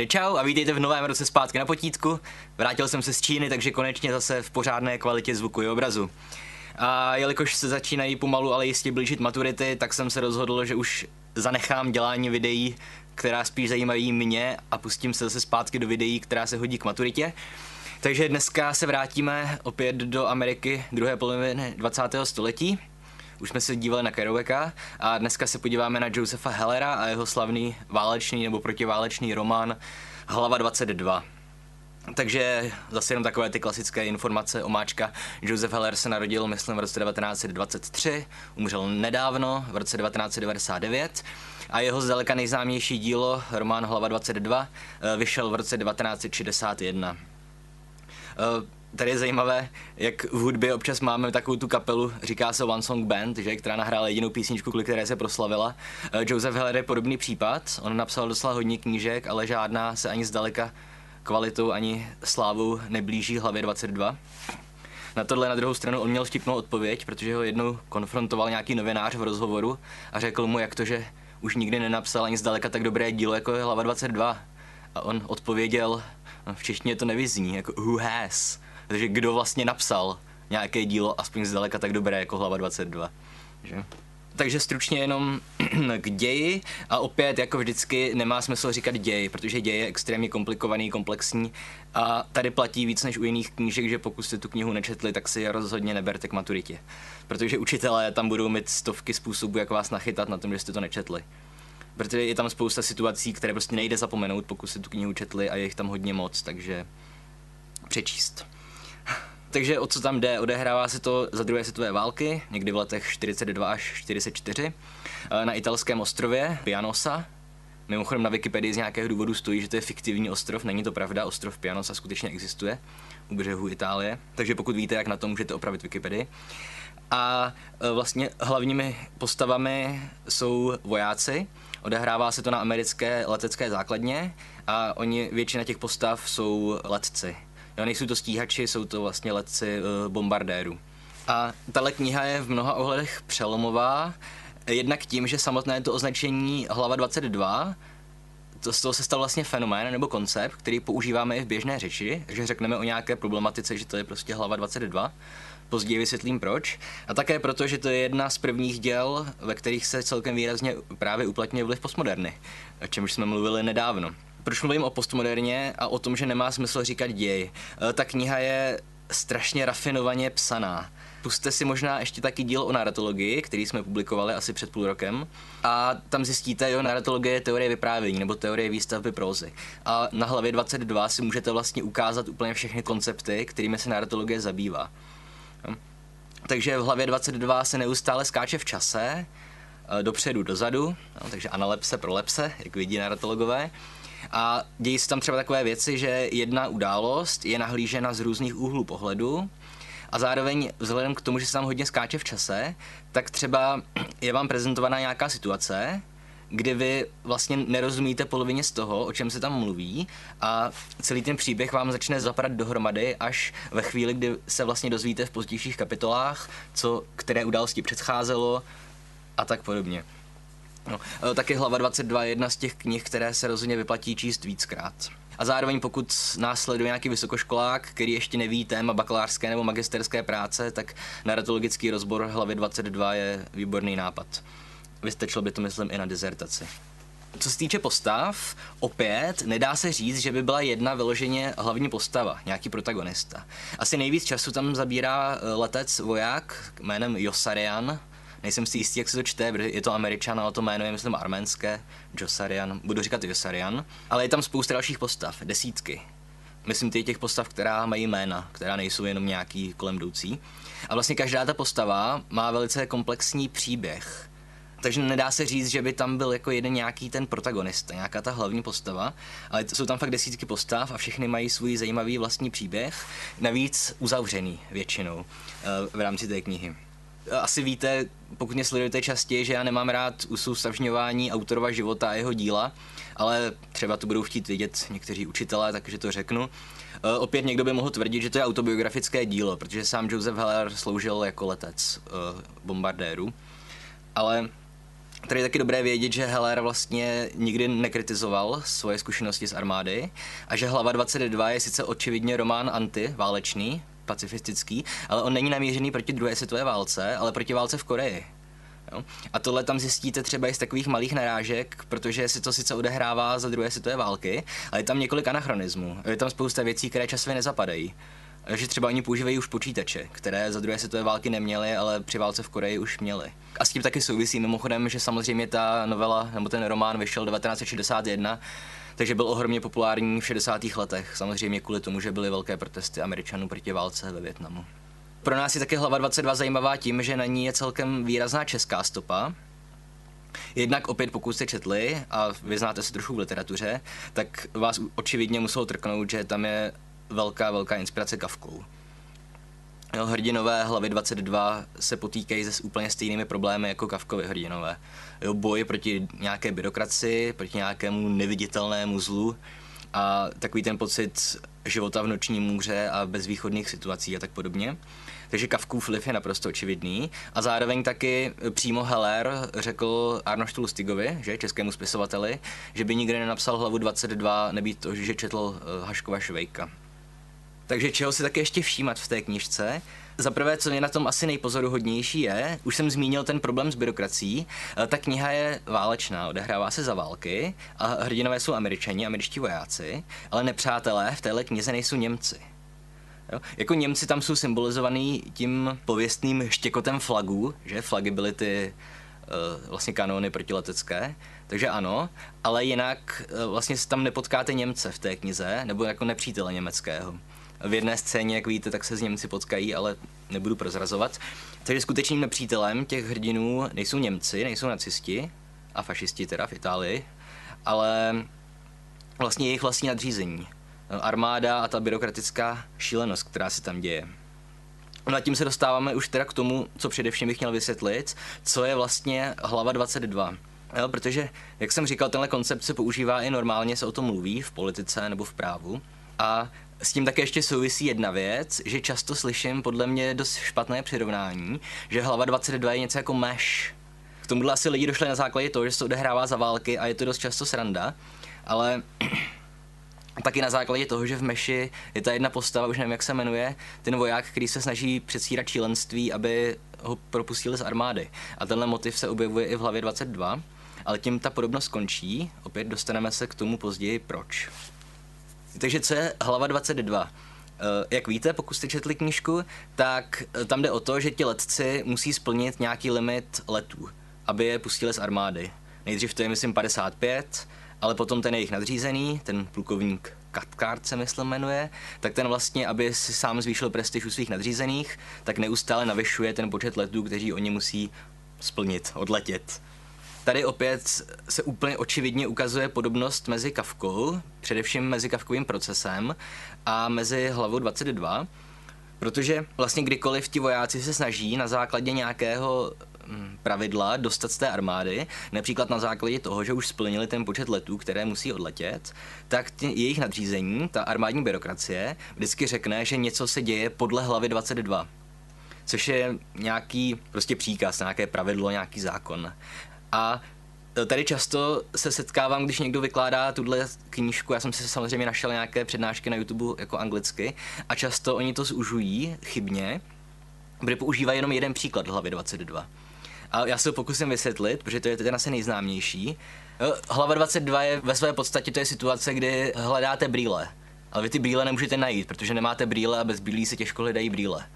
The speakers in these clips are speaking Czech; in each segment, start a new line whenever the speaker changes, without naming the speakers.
Takže čau a vítejte v novém roce zpátky na potítku. Vrátil jsem se z Číny, takže konečně zase v pořádné kvalitě zvuku i obrazu. A jelikož se začínají pomalu, ale jistě blížit maturity, tak jsem se rozhodl, že už zanechám dělání videí, která spíš zajímají mě a pustím se zase zpátky do videí, která se hodí k maturitě. Takže dneska se vrátíme opět do Ameriky druhé poloviny 20. století. Už jsme se dívali na Kerouaka a dneska se podíváme na Josefa Hellera a jeho slavný válečný nebo protiválečný román Hlava 22. Takže zase jenom takové ty klasické informace o máčka. Heller se narodil, myslím, v roce 1923, umřel nedávno, v roce 1999 a jeho zdaleka nejznámější dílo, román Hlava 22, eh, vyšel v roce 1961 tady je zajímavé, jak v hudbě občas máme takovou tu kapelu, říká se One Song Band, že, která nahrála jedinou písničku, kvůli které se proslavila. Eh, Joseph Heller je podobný případ, on napsal docela hodně knížek, ale žádná se ani zdaleka kvalitou ani slávou neblíží hlavě 22. Na tohle na druhou stranu on měl vtipnou odpověď, protože ho jednou konfrontoval nějaký novinář v rozhovoru a řekl mu, jak to, že už nikdy nenapsal ani zdaleka tak dobré dílo, jako je hlava 22. A on odpověděl, no, v češtině to nevyzní, jako who has. Takže kdo vlastně napsal nějaké dílo aspoň zdaleka tak dobré jako hlava 22. Že? Takže stručně jenom k ději a opět jako vždycky nemá smysl říkat děj, protože děj je extrémně komplikovaný, komplexní a tady platí víc než u jiných knížek, že pokud jste tu knihu nečetli, tak si rozhodně neberte k maturitě. Protože učitelé tam budou mít stovky způsobů, jak vás nachytat na tom, že jste to nečetli. Protože je tam spousta situací, které prostě nejde zapomenout, pokud jste tu knihu četli a je jich tam hodně moc, takže přečíst. Takže o co tam jde? Odehrává se to za druhé světové války, někdy v letech 42 až 44, eh, na italském ostrově Pianosa. Mimochodem na Wikipedii z nějakého důvodu stojí, že to je fiktivní ostrov, není to pravda, ostrov Pianosa skutečně existuje u břehu Itálie, takže pokud víte, jak na to můžete opravit Wikipedii. A eh, vlastně hlavními postavami jsou vojáci, odehrává se to na americké letecké základně a oni, většina těch postav jsou letci Jo, nejsou to stíhači, jsou to vlastně letci uh, bombardérů. A tahle kniha je v mnoha ohledech přelomová, jednak tím, že samotné to označení hlava 22 to z toho se stal vlastně fenomén nebo koncept, který používáme i v běžné řeči, že řekneme o nějaké problematice, že to je prostě hlava 22. Později vysvětlím proč. A také proto, že to je jedna z prvních děl, ve kterých se celkem výrazně právě uplatňuje vliv postmoderny, o čemž jsme mluvili nedávno proč mluvím o postmoderně a o tom, že nemá smysl říkat děj. E, ta kniha je strašně rafinovaně psaná. Puste si možná ještě taky díl o narratologii, který jsme publikovali asi před půl rokem. A tam zjistíte, jo, narratologie je teorie vyprávění nebo teorie výstavby prózy. A na hlavě 22 si můžete vlastně ukázat úplně všechny koncepty, kterými se narratologie zabývá. Takže v hlavě 22 se neustále skáče v čase, e, dopředu, dozadu, no, takže analepse, prolepse, jak vidí narratologové. A dějí se tam třeba takové věci, že jedna událost je nahlížena z různých úhlů pohledu a zároveň vzhledem k tomu, že se tam hodně skáče v čase, tak třeba je vám prezentovaná nějaká situace, kdy vy vlastně nerozumíte polovině z toho, o čem se tam mluví a celý ten příběh vám začne zapadat dohromady až ve chvíli, kdy se vlastně dozvíte v pozdějších kapitolách, co které události předcházelo a tak podobně. No, e, taky hlava 22 je jedna z těch knih, které se rozhodně vyplatí číst víckrát. A zároveň pokud následuje nějaký vysokoškolák, který ještě neví téma bakalářské nebo magisterské práce, tak narratologický rozbor hlavy 22 je výborný nápad. Vystečilo by to, myslím, i na dizertaci. Co se týče postav, opět nedá se říct, že by byla jedna vyloženě hlavní postava, nějaký protagonista. Asi nejvíc času tam zabírá e, letec voják jménem Josarian, nejsem si jistý, jak se to čte, protože je to američan, ale to jméno je, myslím, arménské, Josarian, budu říkat Josarian, ale je tam spousta dalších postav, desítky. Myslím ty těch postav, která mají jména, která nejsou jenom nějaký kolem jdoucí. A vlastně každá ta postava má velice komplexní příběh. Takže nedá se říct, že by tam byl jako jeden nějaký ten protagonista, nějaká ta hlavní postava, ale jsou tam fakt desítky postav a všechny mají svůj zajímavý vlastní příběh, navíc uzavřený většinou eh, v rámci té knihy asi víte, pokud mě sledujete častěji, že já nemám rád usoustavňování autorova života a jeho díla, ale třeba to budou chtít vidět někteří učitelé, takže to řeknu. Uh, opět někdo by mohl tvrdit, že to je autobiografické dílo, protože sám Joseph Heller sloužil jako letec uh, bombardéru. Ale Tady je taky dobré vědět, že Heller vlastně nikdy nekritizoval svoje zkušenosti z armády a že hlava 22 je sice očividně román anti-válečný, pacifistický, ale on není namířený proti druhé světové válce, ale proti válce v Koreji. Jo? A tohle tam zjistíte třeba i z takových malých narážek, protože si to sice odehrává za druhé světové války, ale je tam několik anachronismů. Je tam spousta věcí, které časově nezapadají. Že třeba oni používají už počítače, které za druhé světové války neměli, ale při válce v Koreji už měli. A s tím taky souvisí mimochodem, že samozřejmě ta novela nebo ten román vyšel 1961, takže byl ohromně populární v 60. letech, samozřejmě kvůli tomu, že byly velké protesty Američanů proti válce ve Větnamu. Pro nás je také hlava 22 zajímavá tím, že na ní je celkem výrazná česká stopa. Jednak opět, pokud jste četli a vyznáte se trochu v literatuře, tak vás očividně muselo trknout, že tam je velká, velká inspirace Kavkou. Jo, hrdinové hlavy 22 se potýkají se úplně stejnými problémy jako Kavkovi hrdinové. Jo, boj proti nějaké byrokracii, proti nějakému neviditelnému zlu a takový ten pocit života v noční můře a bezvýchodných situací a tak podobně. Takže Kavkův vliv je naprosto očividný. A zároveň taky přímo Heller řekl Arnoštu Lustigovi, že českému spisovateli, že by nikdy nenapsal hlavu 22, nebýt to, že četl eh, Haškova Švejka. Takže čeho si také ještě všímat v té knižce? Za prvé, co je na tom asi nejpozoruhodnější je, už jsem zmínil ten problém s byrokracií, eh, ta kniha je válečná, odehrává se za války a hrdinové jsou američani, američtí vojáci, ale nepřátelé v téhle knize nejsou Němci. Jo? Jako Němci tam jsou symbolizovaný tím pověstným štěkotem flagů, že flagy byly ty uh, vlastně kanóny protiletecké, takže ano, ale jinak uh, vlastně tam nepotkáte Němce v té knize, nebo jako nepřítele německého v jedné scéně, jak víte, tak se s Němci potkají, ale nebudu prozrazovat. Takže skutečným nepřítelem těch hrdinů nejsou Němci, nejsou nacisti a fašisti teda v Itálii, ale vlastně jejich vlastní nadřízení. Armáda a ta byrokratická šílenost, která se tam děje. No a tím se dostáváme už teda k tomu, co především bych měl vysvětlit, co je vlastně hlava 22. Jo, protože, jak jsem říkal, tenhle koncept se používá i normálně, se o tom mluví v politice nebo v právu. A s tím také ještě souvisí jedna věc, že často slyším podle mě dost špatné přirovnání, že hlava 22 je něco jako meš. K tomuhle asi lidi došli na základě toho, že se odehrává za války a je to dost často sranda, ale taky na základě toho, že v Meši je ta jedna postava, už nevím, jak se jmenuje, ten voják, který se snaží předstírat šílenství, aby ho propustili z armády. A tenhle motiv se objevuje i v hlavě 22, ale tím ta podobnost končí. Opět dostaneme se k tomu později, proč. Takže co je hlava 22? Eh, jak víte, pokud jste četli knížku, tak eh, tam jde o to, že ti letci musí splnit nějaký limit letů, aby je pustili z armády. Nejdřív to je, myslím, 55, ale potom ten jejich nadřízený, ten plukovník Katkart se myslím jmenuje, tak ten vlastně, aby si sám zvýšil prestiž u svých nadřízených, tak neustále navyšuje ten počet letů, kteří oni musí splnit, odletět. Tady opět se úplně očividně ukazuje podobnost mezi Kavkou, především mezi Kavkovým procesem a mezi hlavou 22, protože vlastně kdykoliv ti vojáci se snaží na základě nějakého hm, pravidla dostat z té armády, například na základě toho, že už splnili ten počet letů, které musí odletět, tak ty, jejich nadřízení, ta armádní byrokracie, vždycky řekne, že něco se děje podle hlavy 22 což je nějaký prostě příkaz, nějaké pravidlo, nějaký zákon. A e, tady často se setkávám, když někdo vykládá tuhle knížku, já jsem si samozřejmě našel nějaké přednášky na YouTube jako anglicky a často oni to zužují chybně, protože používají jenom jeden příklad hlavy 22. A já se to pokusím vysvětlit, protože to je ten asi nejznámější. E, hlava 22 je ve své podstatě to je situace, kdy hledáte brýle. Ale vy ty brýle nemůžete najít, protože nemáte brýle a bez brýlí se těžko hledají brýle.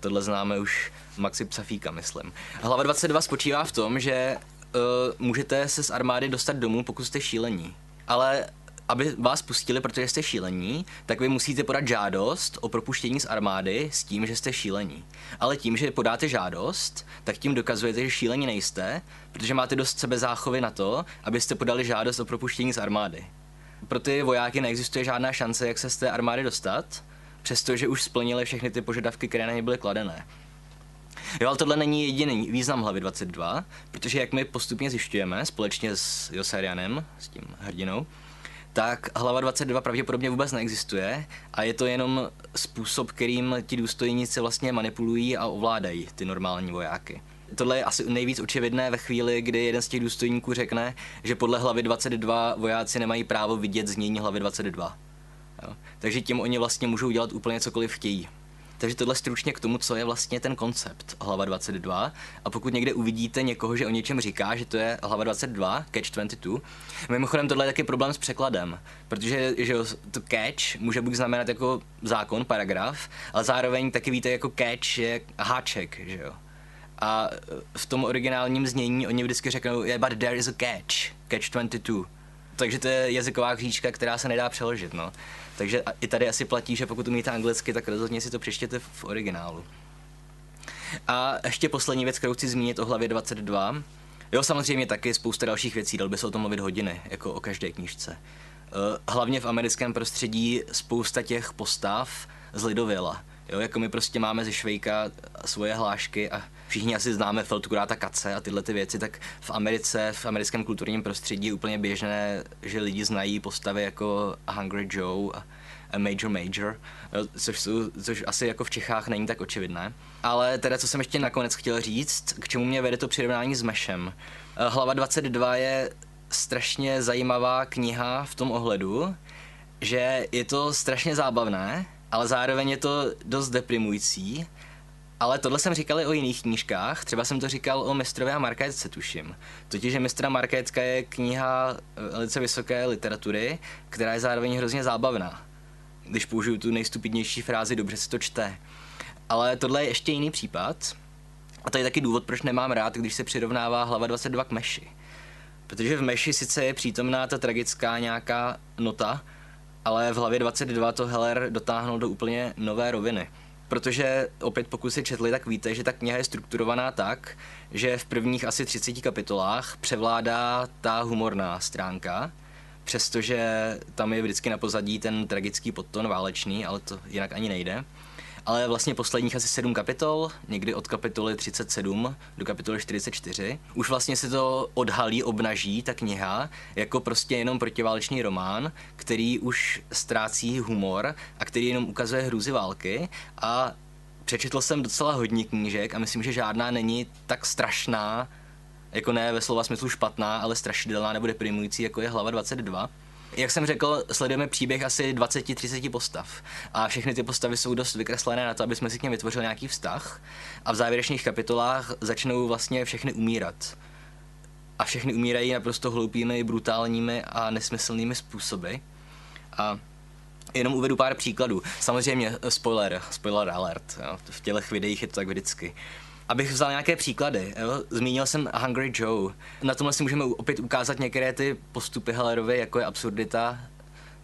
Tohle známe už Maxi Psafíka, myslím. Hlava 22 spočívá v tom, že uh, můžete se z armády dostat domů, pokud jste šílení. Ale aby vás pustili, protože jste šílení, tak vy musíte podat žádost o propuštění z armády s tím, že jste šílení. Ale tím, že podáte žádost, tak tím dokazujete, že šílení nejste, protože máte dost sebezáchovy na to, abyste podali žádost o propuštění z armády. Pro ty vojáky neexistuje žádná šance, jak se z té armády dostat, přestože už splnili všechny ty požadavky, které na ně byly kladené. Jo, ale tohle není jediný význam hlavy 22, protože jak my postupně zjišťujeme společně s Josarianem, s tím hrdinou, tak hlava 22 pravděpodobně vůbec neexistuje a je to jenom způsob, kterým ti důstojníci vlastně manipulují a ovládají ty normální vojáky. tohle je asi nejvíc očividné ve chvíli, kdy jeden z těch důstojníků řekne, že podle hlavy 22 vojáci nemají právo vidět znění hlavy 22. Jo? Takže tím oni vlastně můžou dělat úplně cokoliv chtějí. Takže tohle stručně k tomu, co je vlastně ten koncept hlava 22. A pokud někde uvidíte někoho, že o něčem říká, že to je hlava 22, catch 22, mimochodem tohle je taky problém s překladem, protože že to catch může buď znamenat jako zákon, paragraf, ale zároveň taky víte, jako catch je háček, že jo. A v tom originálním znění oni vždycky řeknou, yeah, but there is a catch, catch 22. Takže to je jazyková hříčka, která se nedá přeložit, no. Takže i tady asi platí, že pokud umíte anglicky, tak rozhodně si to přečtěte v originálu. A ještě poslední věc, kterou chci zmínit o hlavě 22. Jo, samozřejmě taky spousta dalších věcí, dal by se o tom mluvit hodiny, jako o každé knížce. Eh, hlavně v americkém prostředí spousta těch postav zlidověla. Jo, jako my prostě máme ze Švejka svoje hlášky a všichni asi známe Feldkuráta Kace a tyhle ty věci, tak v Americe, v americkém kulturním prostředí je úplně běžné, že lidi znají postavy jako Hungry Joe a Major Major, což, jsou, což asi jako v Čechách není tak očividné. Ale teda, co jsem ještě nakonec chtěl říct, k čemu mě vede to přirovnání s Mešem. Eh, hlava 22 je strašně zajímavá kniha v tom ohledu, že je to strašně zábavné, ale zároveň je to dost deprimující. Ale tohle jsem říkal i o jiných knížkách, třeba jsem to říkal o mistrově a Markétce, tuším. Totiž, že mistra Markétka je kniha eh, velice vysoké literatury, která je zároveň hrozně zábavná. Když použiju tu nejstupidnější frázi, dobře se to čte. Ale tohle je ještě jiný případ. A to je taky důvod, proč nemám rád, když se přirovnává hlava 22 k Meši. Protože v Meši sice je přítomná ta tragická nějaká nota, ale v hlavě 22 to Heller dotáhnul do úplně nové roviny. Protože opět pokud si četli, tak víte, že ta kniha je strukturovaná tak, že v prvních asi 30 kapitolách převládá ta humorná stránka, přestože tam je vždycky na pozadí ten tragický podton válečný, ale to jinak ani nejde ale vlastně posledních asi sedm kapitol, někdy od kapitoly 37 do kapitoly 44, už vlastně se to odhalí, obnaží ta kniha jako prostě jenom protiválečný román, který už ztrácí humor a který jenom ukazuje hrůzy války a přečetl jsem docela hodně knížek a myslím, že žádná není tak strašná, jako ne ve slova smyslu špatná, ale strašidelná nebo deprimující, jako je hlava 22. Jak jsem řekl, sledujeme příběh asi 20-30 postav. A všechny ty postavy jsou dost vykreslené na to, aby jsme si k něm vytvořili nějaký vztah. A v závěrečných kapitolách začnou vlastně všechny umírat. A všechny umírají naprosto hloupými, brutálními a nesmyslnými způsoby. A jenom uvedu pár příkladů. Samozřejmě spoiler, spoiler alert. Jo. V těchto videích je to tak vždycky. Abych vzal nějaké příklady, jo? zmínil jsem Hungry Joe. Na tomhle si můžeme opět ukázat některé ty postupy Hellerovy, jako je absurdita,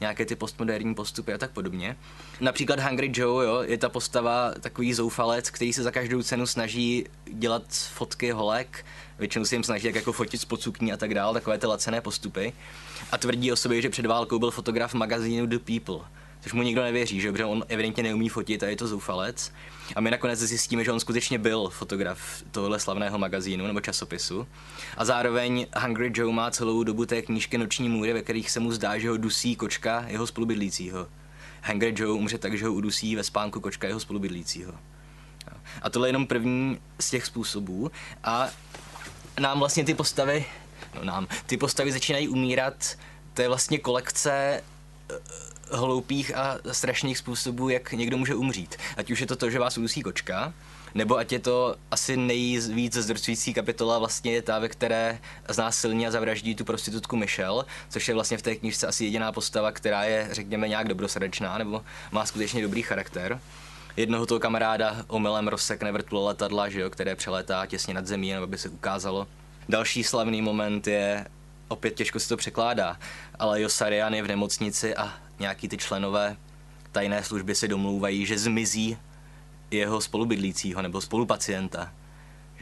nějaké ty postmoderní postupy a tak podobně. Například Hungry Joe jo, je ta postava takový zoufalec, který se za každou cenu snaží dělat fotky holek, většinou si jim snaží jak jako fotit spod sukní a tak dále, takové ty lacené postupy. A tvrdí o sobě, že před válkou byl fotograf magazínu The People což mu nikdo nevěří, že? protože on evidentně neumí fotit a je to zoufalec. A my nakonec zjistíme, že on skutečně byl fotograf tohle slavného magazínu nebo časopisu. A zároveň Hungry Joe má celou dobu té knížky Noční můry, ve kterých se mu zdá, že ho dusí kočka jeho spolubydlícího. Hungry Joe umře tak, že ho udusí ve spánku kočka jeho spolubydlícího. A tohle je jenom první z těch způsobů. A nám vlastně ty postavy, no nám, ty postavy začínají umírat, to je vlastně kolekce hloupých a strašných způsobů, jak někdo může umřít. Ať už je to to, že vás udusí kočka, nebo ať je to asi nejvíc zdrcující kapitola vlastně je ta, ve které znásilní a zavraždí tu prostitutku Michelle, což je vlastně v té knižce asi jediná postava, která je, řekněme, nějak dobrosrdečná, nebo má skutečně dobrý charakter. Jednoho toho kamaráda omylem rozsekne vrtule letadla, že jo, které přelétá těsně nad zemí, nebo by se ukázalo. Další slavný moment je, opět těžko se to překládá, ale Josarian je v nemocnici a nějaký ty členové tajné služby se domlouvají, že zmizí jeho spolubydlícího nebo spolupacienta.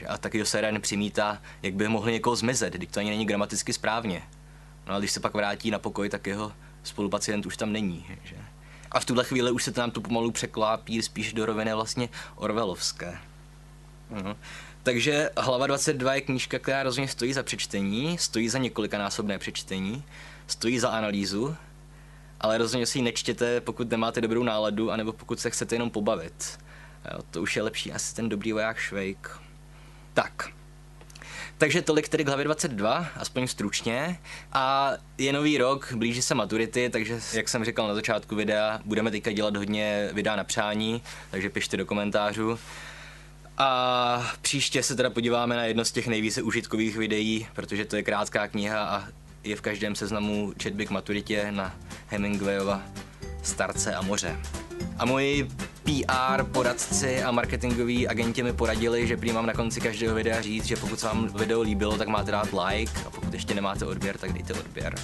A taky Joseren přimítá, jak by mohli někoho zmizet, když to ani není gramaticky správně. No a když se pak vrátí na pokoj, tak jeho spolupacient už tam není. Že? A v tuhle chvíli už se to nám tu pomalu překlápí spíš do roviny vlastně orvelovské. Mhm. Takže hlava 22 je knížka, která rozhodně stojí za přečtení, stojí za několikanásobné přečtení, stojí za analýzu, ale rozhodně si ji nečtěte, pokud nemáte dobrou náladu, anebo pokud se chcete jenom pobavit. Jo, to už je lepší asi ten dobrý voják Švejk. Tak, Takže tolik tedy k hlavě 22, aspoň stručně. A je nový rok, blíží se maturity, takže jak jsem říkal na začátku videa, budeme teďka dělat hodně videa na přání, takže pište do komentářů. A příště se teda podíváme na jedno z těch nejvíce užitkových videí, protože to je krátká kniha a je v každém seznamu četby k maturitě na Hemingwayova Starce a moře. A moji PR poradci a marketingoví agenti mi poradili, že prý mám na konci každého videa říct, že pokud se vám video líbilo, tak máte dát like a pokud ještě nemáte odběr, tak dejte odběr.